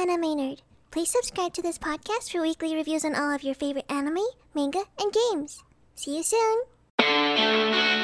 Anime Maynard. Please subscribe to this podcast for weekly reviews on all of your favorite anime, manga, and games. See you soon!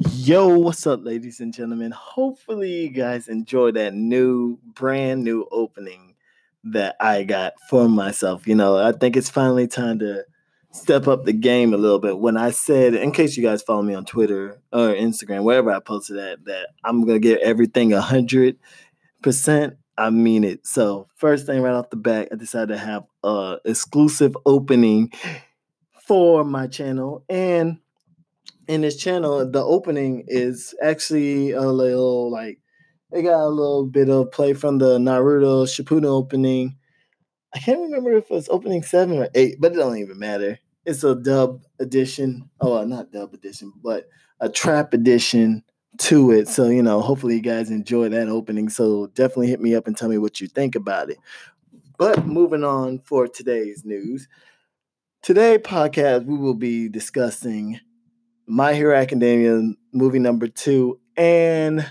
Yo, what's up, ladies and gentlemen? Hopefully, you guys enjoy that new, brand new opening that I got for myself. You know, I think it's finally time to step up the game a little bit. When I said, in case you guys follow me on Twitter or Instagram, wherever I posted that, that I'm gonna give everything a hundred percent. I mean it. So, first thing right off the bat, I decided to have a exclusive opening for my channel and in this channel, the opening is actually a little like it got a little bit of play from the Naruto Shippuden opening. I can't remember if it was opening seven or eight, but it don't even matter. It's a dub edition. Oh, not dub edition, but a trap edition to it. So, you know, hopefully you guys enjoy that opening. So definitely hit me up and tell me what you think about it. But moving on for today's news. Today podcast, we will be discussing my Hero Academia movie number two, and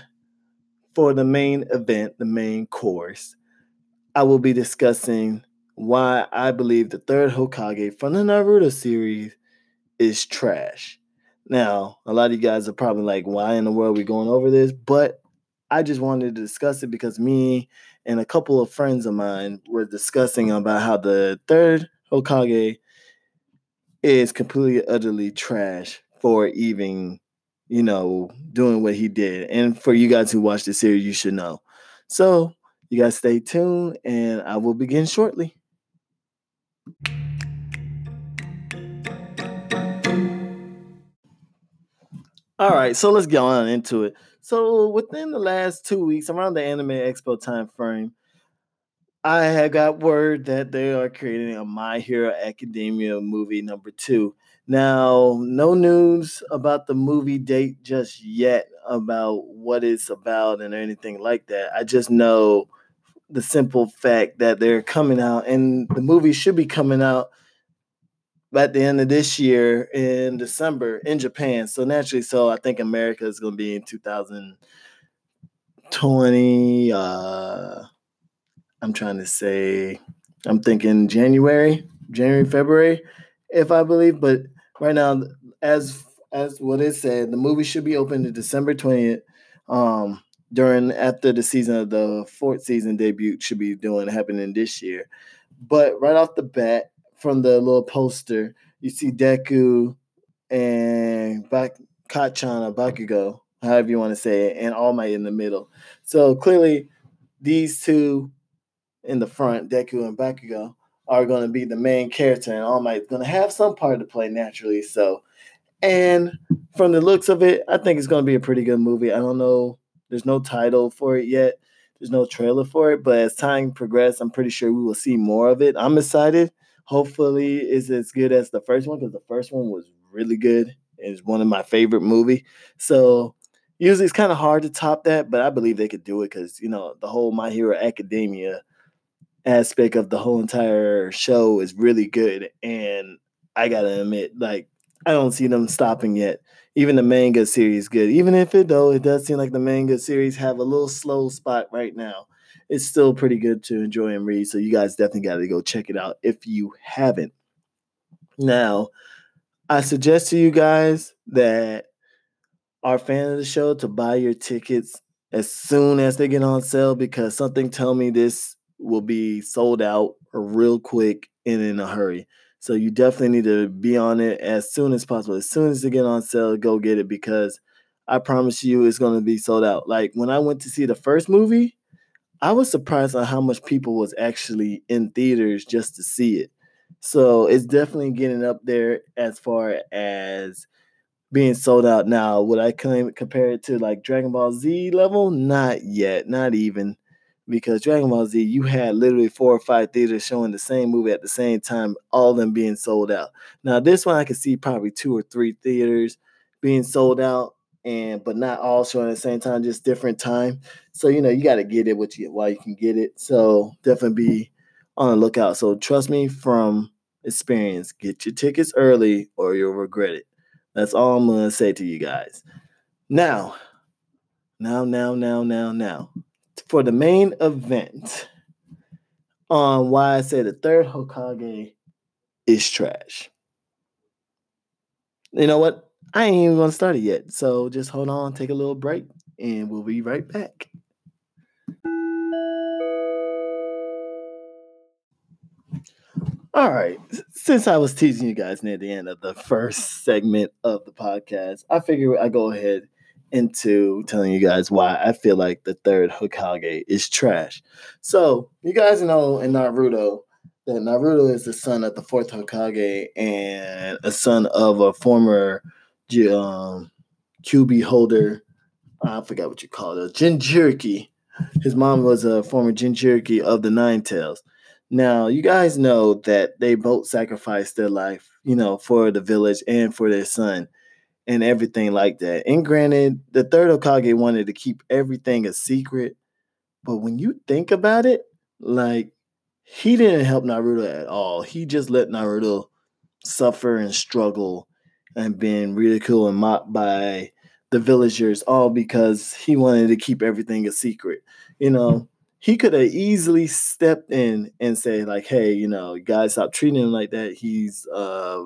for the main event, the main course, I will be discussing why I believe the third Hokage from the Naruto series is trash. Now, a lot of you guys are probably like, why in the world are we going over this? But I just wanted to discuss it because me and a couple of friends of mine were discussing about how the third Hokage is completely utterly trash for even, you know, doing what he did. And for you guys who watch the series, you should know. So you guys stay tuned and I will begin shortly. All right, so let's get on into it. So within the last two weeks, around the Anime Expo time frame, I had got word that they are creating a My Hero Academia movie number two. Now, no news about the movie date just yet about what it's about and anything like that. I just know the simple fact that they're coming out and the movie should be coming out at the end of this year in December in Japan. So naturally, so I think America is going to be in 2020. Uh, I'm trying to say, I'm thinking January, January, February, if I believe. But right now, as as what it said, the movie should be open to December 20th. Um, during after the season of the fourth season debut should be doing happening this year. But right off the bat, from the little poster, you see Deku and Bak- Kacchan or Bakugo, however you want to say it, and All Might in the middle. So clearly, these two in the front, Deku and Bakugo, are going to be the main character, and All Might is going to have some part to play naturally. So, and from the looks of it, I think it's going to be a pretty good movie. I don't know there's no title for it yet. There's no trailer for it, but as time progresses, I'm pretty sure we will see more of it. I'm excited. Hopefully, it's as good as the first one because the first one was really good. It's one of my favorite movie. So usually it's kind of hard to top that, but I believe they could do it because you know the whole My Hero Academia aspect of the whole entire show is really good, and I gotta admit, like I don't see them stopping yet even the manga series good. Even if it though it does seem like the manga series have a little slow spot right now, it's still pretty good to enjoy and read. So you guys definitely got to go check it out if you haven't. Now, I suggest to you guys that are fan of the show to buy your tickets as soon as they get on sale because something tell me this will be sold out real quick and in a hurry. So you definitely need to be on it as soon as possible. As soon as they get on sale, go get it because I promise you it's going to be sold out. Like when I went to see the first movie, I was surprised on how much people was actually in theaters just to see it. So it's definitely getting up there as far as being sold out now. Would I claim compare it to like Dragon Ball Z level? Not yet, not even because Dragon Ball Z, you had literally four or five theaters showing the same movie at the same time, all them being sold out. Now this one I can see probably two or three theaters being sold out, and but not all showing at the same time, just different time. So you know you got to get it you while you can get it. So definitely be on the lookout. So trust me from experience, get your tickets early or you'll regret it. That's all I'm gonna say to you guys. Now, now, now, now, now, now for the main event on why I say the third Hokage is trash. You know what? I ain't even gonna start it yet. So just hold on, take a little break, and we'll be right back. All right. Since I was teasing you guys near the end of the first segment of the podcast, I figure I go ahead into telling you guys why I feel like the third Hokage is trash. So, you guys know in Naruto that Naruto is the son of the fourth Hokage and a son of a former um, Kyuubi holder. I forgot what you call it, a Jinchuriki. His mom was a former Jinchuriki of the Nine Tails. Now, you guys know that they both sacrificed their life, you know, for the village and for their son and everything like that. And granted, the third Okage wanted to keep everything a secret, but when you think about it, like he didn't help Naruto at all. He just let Naruto suffer and struggle and being ridiculed and mocked by the villagers, all because he wanted to keep everything a secret. You know, he could have easily stepped in and say like, "Hey, you know, guys, stop treating him like that. He's uh,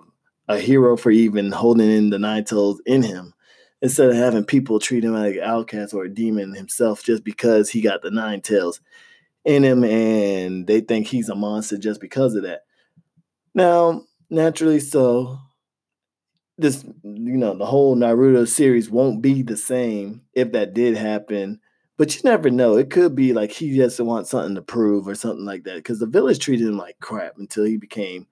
a hero for even holding in the nine tails in him." Instead of having people treat him like an outcast or a demon himself just because he got the nine tails in him and they think he's a monster just because of that. Now, naturally so, this you know, the whole Naruto series won't be the same if that did happen but you never know. It could be like he just wants something to prove or something like that. Because the village treated him like crap until he became,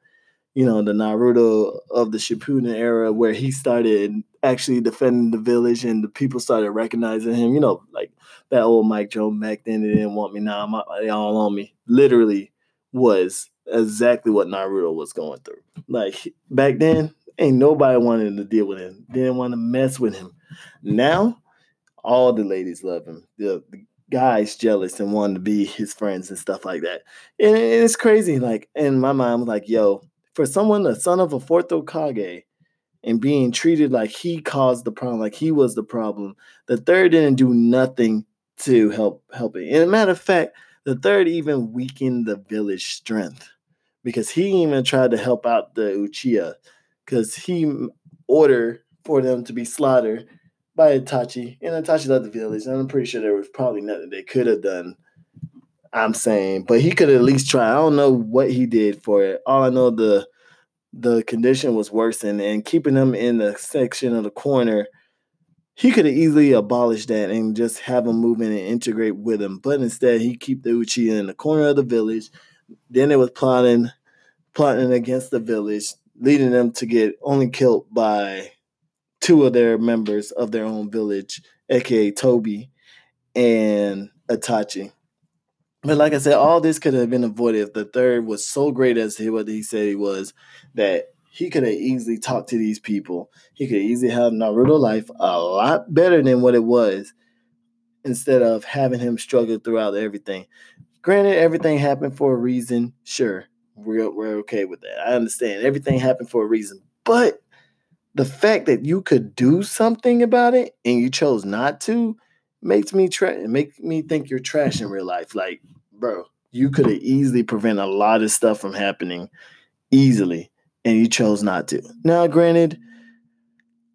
you know, the Naruto of the Shippuden era, where he started actually defending the village and the people started recognizing him. You know, like that old Mike Joe back then. They didn't want me now. I'm they all on me. Literally was exactly what Naruto was going through. Like back then, ain't nobody wanted to deal with him. Didn't want to mess with him. Now all the ladies love him. The, the guys jealous and wanting to be his friends and stuff like that. And, it's crazy. Like in my mind, I'm like, yo, for someone, the son of a fourth Hokage, and being treated like he caused the problem, like he was the problem, the third didn't do nothing to help help it. And a matter of fact, the third even weakened the village strength because he even tried to help out the Uchiha because he ordered for them to be slaughtered by Itachi, and Itachi left the village. And I'm pretty sure there was probably nothing they could have done. I'm saying, but he could at least try. I don't know what he did for it. All I know the the condition was worsened, and keeping him in the section of the corner, he could have easily abolished that and just have him move in and integrate with him. But instead, he keep the Uchiha in the corner of the village. Then it was plotting, plotting against the village, leading them to get only killed by two of their members of their own village, aka Toby and Itachi. But like I said, all this could have been avoided if the third was so great as he what he said he was that he could have easily talked to these people. He could easily have Naruto life a lot better than what it was instead of having him struggle throughout everything. Granted, everything happened for a reason. Sure, we're, we're okay with that. I understand. Everything happened for a reason. But the fact that you could do something about it and you chose not to makes me tra- make me think you're trash in real life. Like, bro, you could have easily prevented a lot of stuff from happening easily, and you chose not to. Now, granted,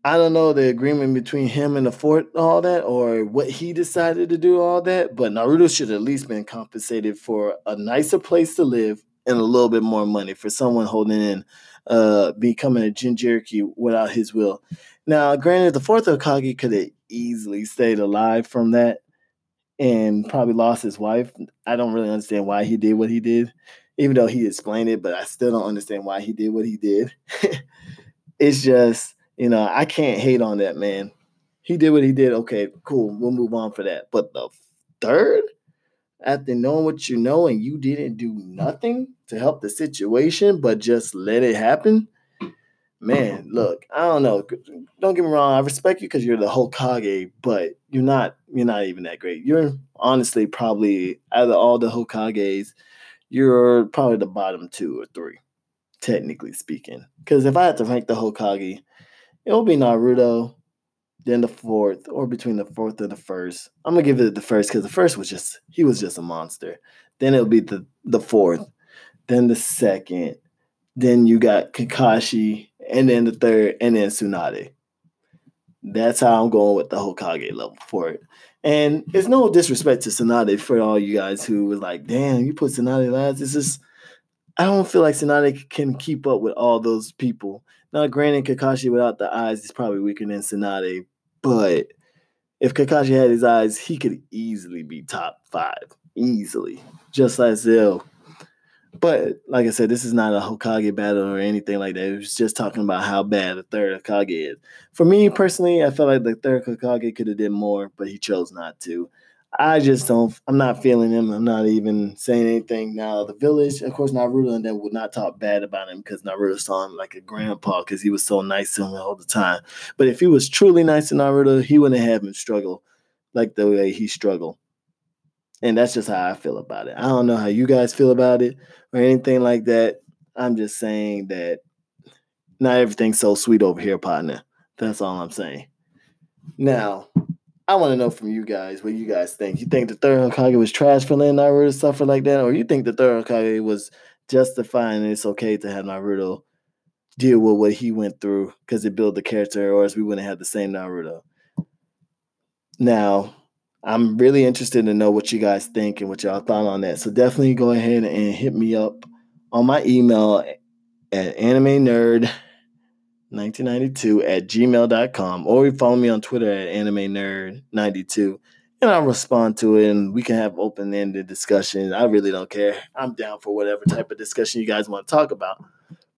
I don't know the agreement between him and the fort, all that, or what he decided to do, all that. But Naruto should at least been compensated for a nicer place to live and a little bit more money for someone holding in uh, becoming a Jinchuriki without his will. Now, granted, the fourth Hokage could have easily stayed alive from that and probably lost his wife. I don't really understand why he did what he did, even though he explained it, but I still don't understand why he did what he did. it's just, you know, I can't hate on that man. He did what he did. Okay, cool. We'll move on for that. But the third, after knowing what you know and you didn't do nothing to help the situation, but just let it happen. Man, look, I don't know. Don't get me wrong. I respect you because you're the Hokage, but you're not. You're not even that great. You're honestly probably out of all the Hokages, you're probably the bottom two or three, technically speaking. Because if I had to rank the Hokage, it would be Naruto, then the fourth, or between the fourth and the first. I'm gonna give it the first because the first was just he was just a monster. Then it'll be the the fourth, then the second, then you got Kakashi, and then the third, and then Tsunade. That's how I'm going with the Hokage level for it. And it's no disrespect to Tsunade for all you guys who was like, damn, you put Tsunade last. This is I don't feel like Tsunade can keep up with all those people. Now, granted, Kakashi without the eyes is probably weaker than Tsunade, but if Kakashi had his eyes, he could easily be top five. Easily. Just like Zell. But like I said, this is not a Hokage battle or anything like that. It was just talking about how bad the third Hokage is. For me personally, I felt like the third Hokage could have did more, but he chose not to. I just don't. I'm not feeling him. I'm not even saying anything now. The village, of course, Naruto and them would not talk bad about him because Naruto saw him like a grandpa because he was so nice to him all the time. But if he was truly nice to Naruto, he wouldn't have him struggle like the way he struggled. And that's just how I feel about it. I don't know how you guys feel about it or anything like that. I'm just saying that not everything's so sweet over here, partner. That's all I'm saying. Now, I want to know from you guys what you guys think. You think the third Hokage was trash for letting Naruto suffer like that, or you think the third Hokage was justifying it's okay to have Naruto deal with what he went through because it built the character, or else we wouldn't have the same Naruto. Now, I'm really interested to know what you guys think and what y'all thought on that. So definitely go ahead and hit me up on my email at anime nerd 1992 at gmail.com or follow me on Twitter at anime nerd 92 and I'll respond to it and we can have open ended discussion. I really don't care. I'm down for whatever type of discussion you guys want to talk about.